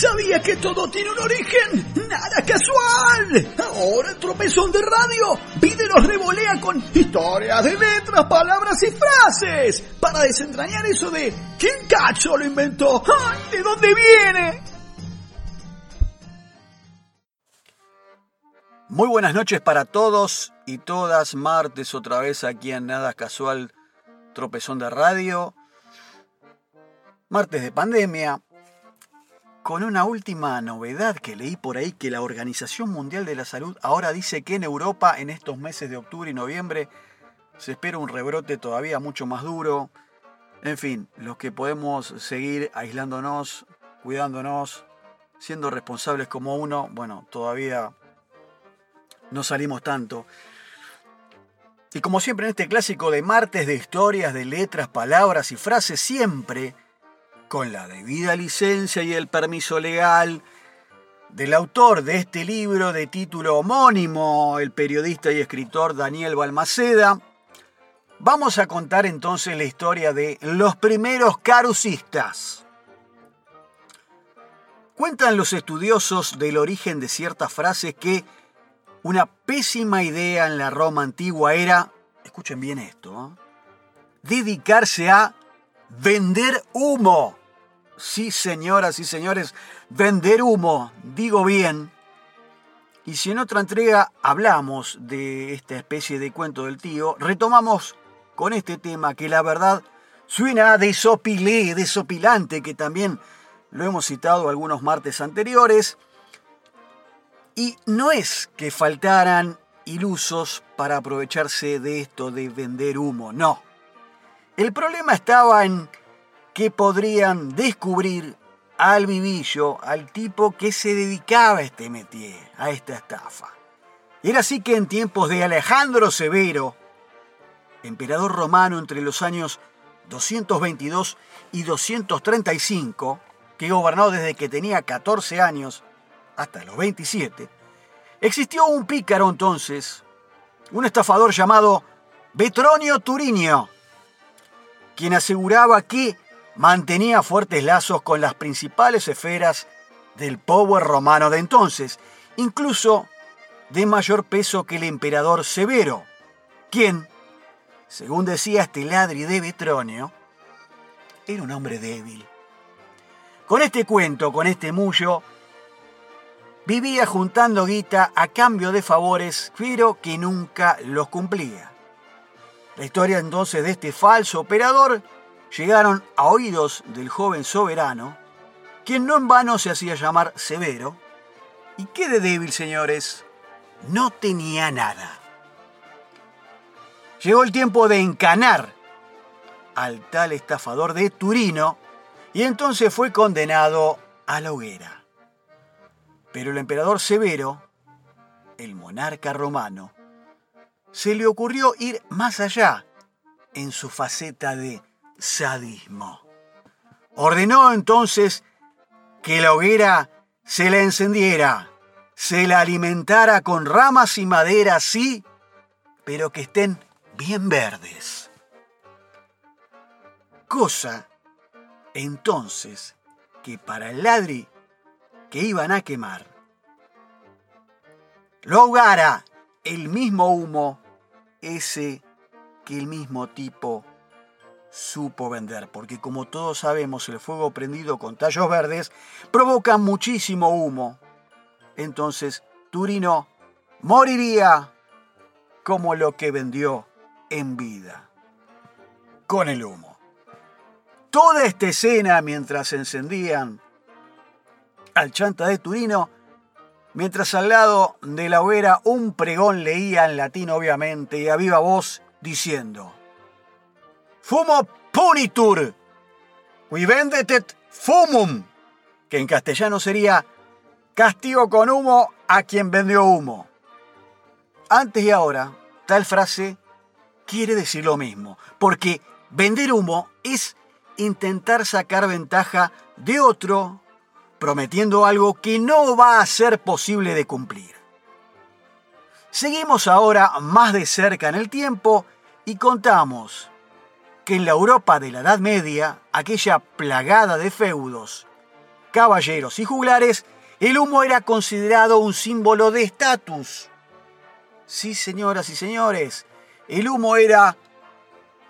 ¿Sabía que todo tiene un origen? ¡Nada casual! Ahora el tropezón de radio pide los revolea con historias de letras, palabras y frases para desentrañar eso de ¿quién cacho lo inventó? ¡Ay, ¿De dónde viene? Muy buenas noches para todos y todas. Martes otra vez aquí en Nada Casual Tropezón de Radio. Martes de pandemia. Con una última novedad que leí por ahí que la Organización Mundial de la Salud ahora dice que en Europa en estos meses de octubre y noviembre se espera un rebrote todavía mucho más duro. En fin, los que podemos seguir aislándonos, cuidándonos, siendo responsables como uno, bueno, todavía no salimos tanto. Y como siempre en este clásico de martes de historias, de letras, palabras y frases, siempre con la debida licencia y el permiso legal del autor de este libro de título homónimo, el periodista y escritor Daniel Balmaceda, vamos a contar entonces la historia de los primeros carucistas. Cuentan los estudiosos del origen de ciertas frases que una pésima idea en la Roma antigua era, escuchen bien esto, ¿eh? dedicarse a vender humo. Sí, señoras y señores, vender humo, digo bien. Y si en otra entrega hablamos de esta especie de cuento del tío, retomamos con este tema que la verdad suena desopilé, desopilante, que también lo hemos citado algunos martes anteriores, y no es que faltaran ilusos para aprovecharse de esto de vender humo, no. El problema estaba en que podrían descubrir al vivillo, al tipo que se dedicaba a este métier, a esta estafa. Era así que en tiempos de Alejandro Severo, emperador romano entre los años 222 y 235, que gobernó desde que tenía 14 años hasta los 27, existió un pícaro entonces, un estafador llamado Betronio Turinio, quien aseguraba que mantenía fuertes lazos con las principales esferas del power romano de entonces, incluso de mayor peso que el emperador Severo, quien, según decía este ladri de Betronio, era un hombre débil. Con este cuento, con este mullo, vivía juntando guita a cambio de favores, pero que nunca los cumplía. La historia entonces de este falso operador llegaron a oídos del joven soberano, quien no en vano se hacía llamar Severo, y que de débil, señores, no tenía nada. Llegó el tiempo de encanar al tal estafador de Turino, y entonces fue condenado a la hoguera. Pero el emperador Severo, el monarca romano, se le ocurrió ir más allá en su faceta de sadismo. Ordenó entonces que la hoguera se la encendiera, se la alimentara con ramas y madera, sí, pero que estén bien verdes. Cosa entonces que para el ladri que iban a quemar, lo ahogara el mismo humo ese que el mismo tipo supo vender, porque como todos sabemos el fuego prendido con tallos verdes provoca muchísimo humo. Entonces Turino moriría como lo que vendió en vida, con el humo. Toda esta escena mientras encendían al chanta de Turino, mientras al lado de la hoguera un pregón leía en latín obviamente y a viva voz diciendo, Fumo punitur, qui vendetet fumum, que en castellano sería castigo con humo a quien vendió humo. Antes y ahora, tal frase quiere decir lo mismo, porque vender humo es intentar sacar ventaja de otro prometiendo algo que no va a ser posible de cumplir. Seguimos ahora más de cerca en el tiempo y contamos que en la Europa de la Edad Media, aquella plagada de feudos, caballeros y juglares, el humo era considerado un símbolo de estatus. Sí, señoras y señores, el humo era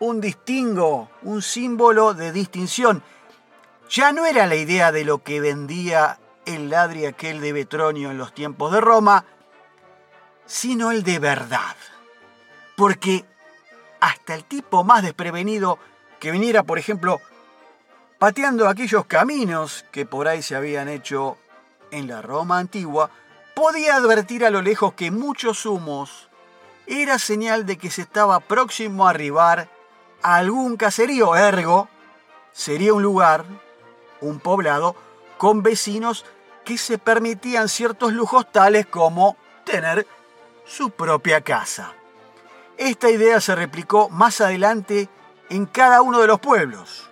un distingo, un símbolo de distinción. Ya no era la idea de lo que vendía el ladri aquel de Betronio en los tiempos de Roma, sino el de verdad. Porque hasta el tipo más desprevenido que viniera, por ejemplo, pateando aquellos caminos que por ahí se habían hecho en la Roma antigua, podía advertir a lo lejos que muchos humos era señal de que se estaba próximo a arribar a algún caserío, ergo, sería un lugar, un poblado, con vecinos que se permitían ciertos lujos tales como tener su propia casa. Esta idea se replicó más adelante en cada uno de los pueblos.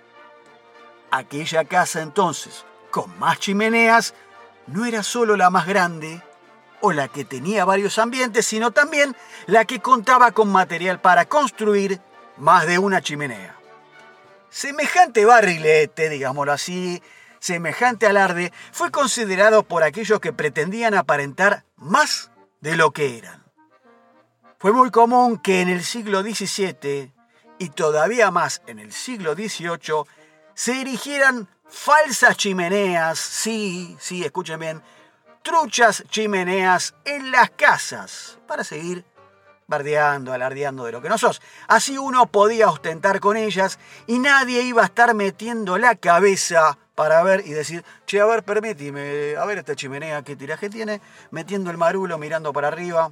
Aquella casa entonces, con más chimeneas, no era solo la más grande o la que tenía varios ambientes, sino también la que contaba con material para construir más de una chimenea. Semejante barrilete, digámoslo así, semejante alarde, fue considerado por aquellos que pretendían aparentar más de lo que eran. Fue muy común que en el siglo XVII y todavía más en el siglo XVIII se erigieran falsas chimeneas, sí, sí, escuchen bien, truchas chimeneas en las casas para seguir bardeando, alardeando de lo que no sos. Así uno podía ostentar con ellas y nadie iba a estar metiendo la cabeza para ver y decir, che, a ver, permíteme, a ver esta chimenea, qué tiraje tiene, metiendo el marulo, mirando para arriba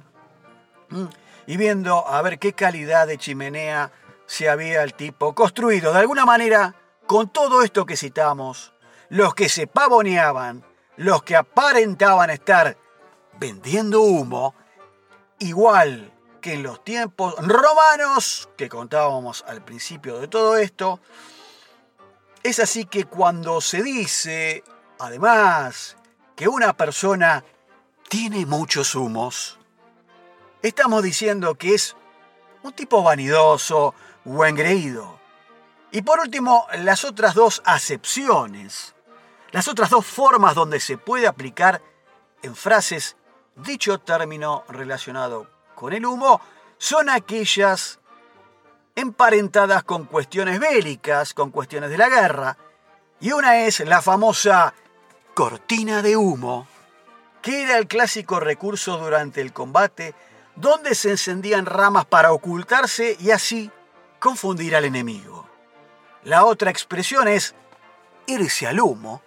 y viendo a ver qué calidad de chimenea se había el tipo construido. De alguna manera, con todo esto que citamos, los que se pavoneaban, los que aparentaban estar vendiendo humo, igual que en los tiempos romanos que contábamos al principio de todo esto, es así que cuando se dice, además, que una persona tiene muchos humos, estamos diciendo que es un tipo vanidoso o engreído. Y por último, las otras dos acepciones, las otras dos formas donde se puede aplicar en frases dicho término relacionado con el humo, son aquellas emparentadas con cuestiones bélicas, con cuestiones de la guerra. Y una es la famosa cortina de humo, que era el clásico recurso durante el combate donde se encendían ramas para ocultarse y así confundir al enemigo. La otra expresión es irse al humo,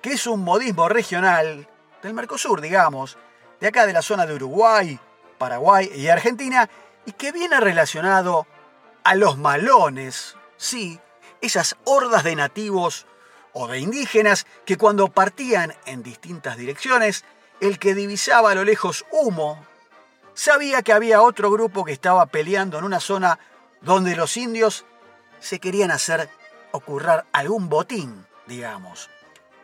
que es un modismo regional del Mercosur, digamos, de acá de la zona de Uruguay, Paraguay y Argentina, y que viene relacionado a los malones, sí, esas hordas de nativos o de indígenas que cuando partían en distintas direcciones, el que divisaba a lo lejos humo sabía que había otro grupo que estaba peleando en una zona donde los indios se querían hacer ocurrir algún botín, digamos.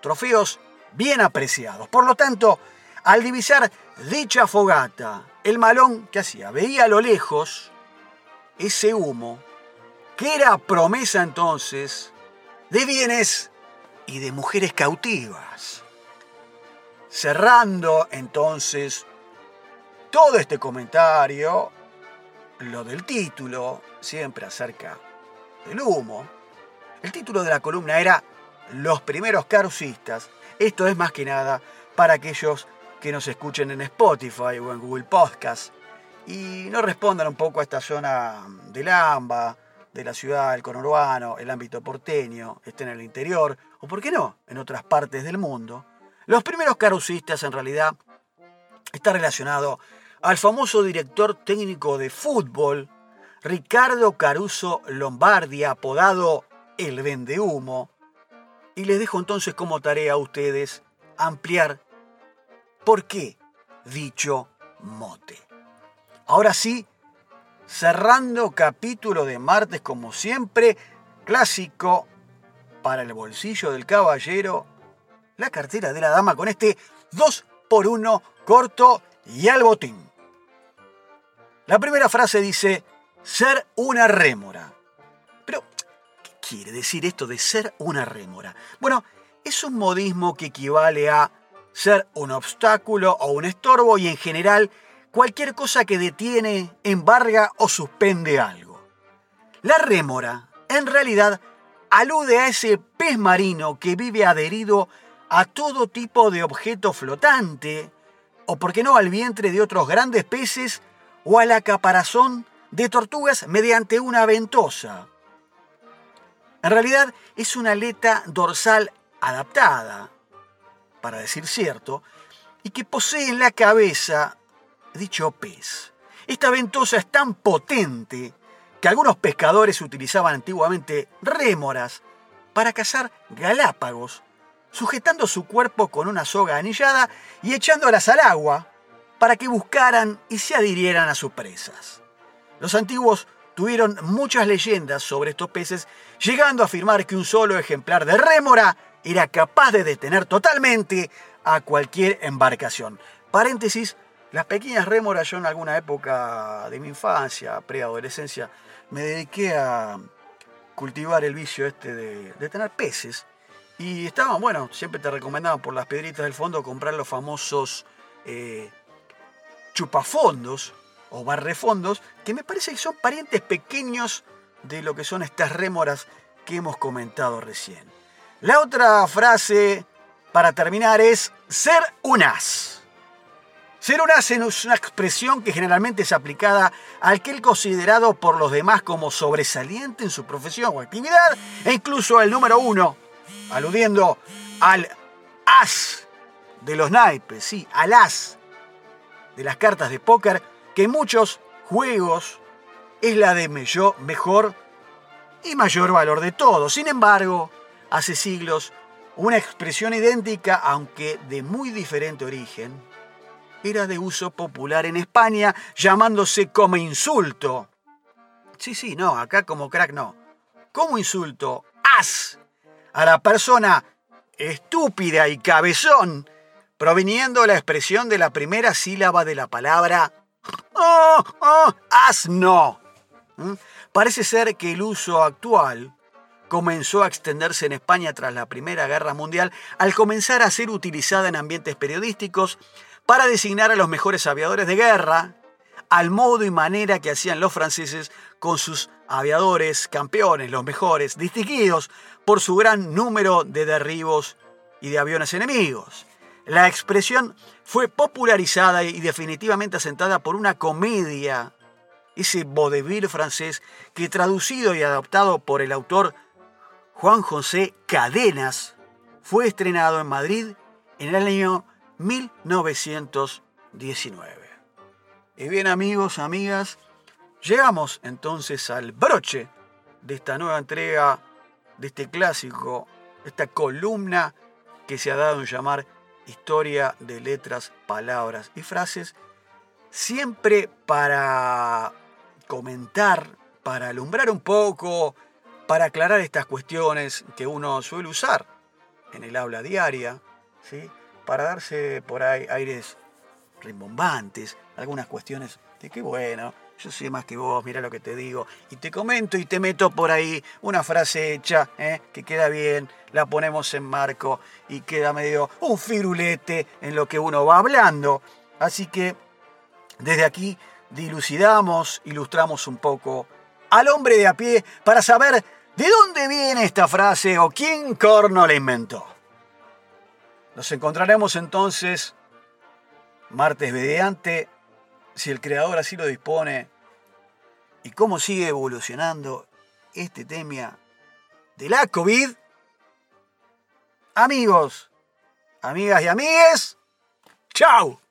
Trofeos bien apreciados. Por lo tanto, al divisar dicha fogata, el malón que hacía veía a lo lejos ese humo, que era promesa entonces de bienes y de mujeres cautivas. Cerrando entonces todo este comentario, lo del título, siempre acerca del humo, el título de la columna era Los primeros carusistas. Esto es más que nada para aquellos que nos escuchen en Spotify o en Google Podcast y no respondan un poco a esta zona del AMBA, de la ciudad, el conurbano, el ámbito porteño, estén en el interior o, por qué no, en otras partes del mundo. Los primeros carusistas en realidad está relacionado al famoso director técnico de fútbol, Ricardo Caruso Lombardi, apodado El Vendehumo, y les dejo entonces como tarea a ustedes ampliar por qué dicho mote. Ahora sí, cerrando capítulo de martes como siempre, clásico para el bolsillo del caballero, la cartera de la dama con este 2 por 1 corto y al botín. La primera frase dice, ser una rémora. Pero, ¿qué quiere decir esto de ser una rémora? Bueno, es un modismo que equivale a ser un obstáculo o un estorbo y en general cualquier cosa que detiene, embarga o suspende algo. La rémora, en realidad, alude a ese pez marino que vive adherido a todo tipo de objeto flotante, o por qué no al vientre de otros grandes peces, o a la caparazón de tortugas mediante una ventosa. En realidad es una aleta dorsal adaptada, para decir cierto, y que posee en la cabeza dicho pez. Esta ventosa es tan potente que algunos pescadores utilizaban antiguamente rémoras para cazar galápagos, sujetando su cuerpo con una soga anillada y echándolas al agua para que buscaran y se adhirieran a sus presas. Los antiguos tuvieron muchas leyendas sobre estos peces, llegando a afirmar que un solo ejemplar de rémora era capaz de detener totalmente a cualquier embarcación. Paréntesis, las pequeñas rémoras yo en alguna época de mi infancia, preadolescencia, me dediqué a cultivar el vicio este de, tener peces. Y estaban, bueno, siempre te recomendaban por las piedritas del fondo comprar los famosos eh, chupafondos o barrefondos, que me parece que son parientes pequeños de lo que son estas rémoras que hemos comentado recién. La otra frase para terminar es ser un as. Ser un as es una expresión que generalmente es aplicada a aquel considerado por los demás como sobresaliente en su profesión o actividad, e incluso el número uno, aludiendo al as de los naipes, sí, al as de las cartas de póker, que en muchos juegos es la de mejor y mayor valor de todo. Sin embargo, hace siglos, una expresión idéntica, aunque de muy diferente origen, era de uso popular en España, llamándose como insulto. Sí, sí, no, acá como crack no. Como insulto, as, a la persona estúpida y cabezón, proveniendo la expresión de la primera sílaba de la palabra oh, oh, asno. ¿Mm? Parece ser que el uso actual comenzó a extenderse en España tras la Primera Guerra Mundial al comenzar a ser utilizada en ambientes periodísticos para designar a los mejores aviadores de guerra, al modo y manera que hacían los franceses con sus aviadores campeones, los mejores, distinguidos por su gran número de derribos y de aviones enemigos. La expresión fue popularizada y definitivamente asentada por una comedia, ese vodevil francés que traducido y adaptado por el autor Juan José Cadenas fue estrenado en Madrid en el año 1919. Y bien amigos, amigas, llegamos entonces al broche de esta nueva entrega, de este clásico, esta columna que se ha dado en llamar Historia de Letras, Palabras y Frases, siempre para comentar, para alumbrar un poco, para aclarar estas cuestiones que uno suele usar en el habla diaria, ¿sí? para darse por ahí aires rimbombantes, algunas cuestiones de qué bueno, yo sé más que vos, mira lo que te digo, y te comento y te meto por ahí una frase hecha, ¿eh? que queda bien, la ponemos en marco y queda medio un firulete en lo que uno va hablando. Así que desde aquí dilucidamos, ilustramos un poco al hombre de a pie para saber de dónde viene esta frase o quién corno la inventó. Nos encontraremos entonces martes mediante, si el creador así lo dispone, y cómo sigue evolucionando este tema de la COVID. Amigos, amigas y amigues, chao.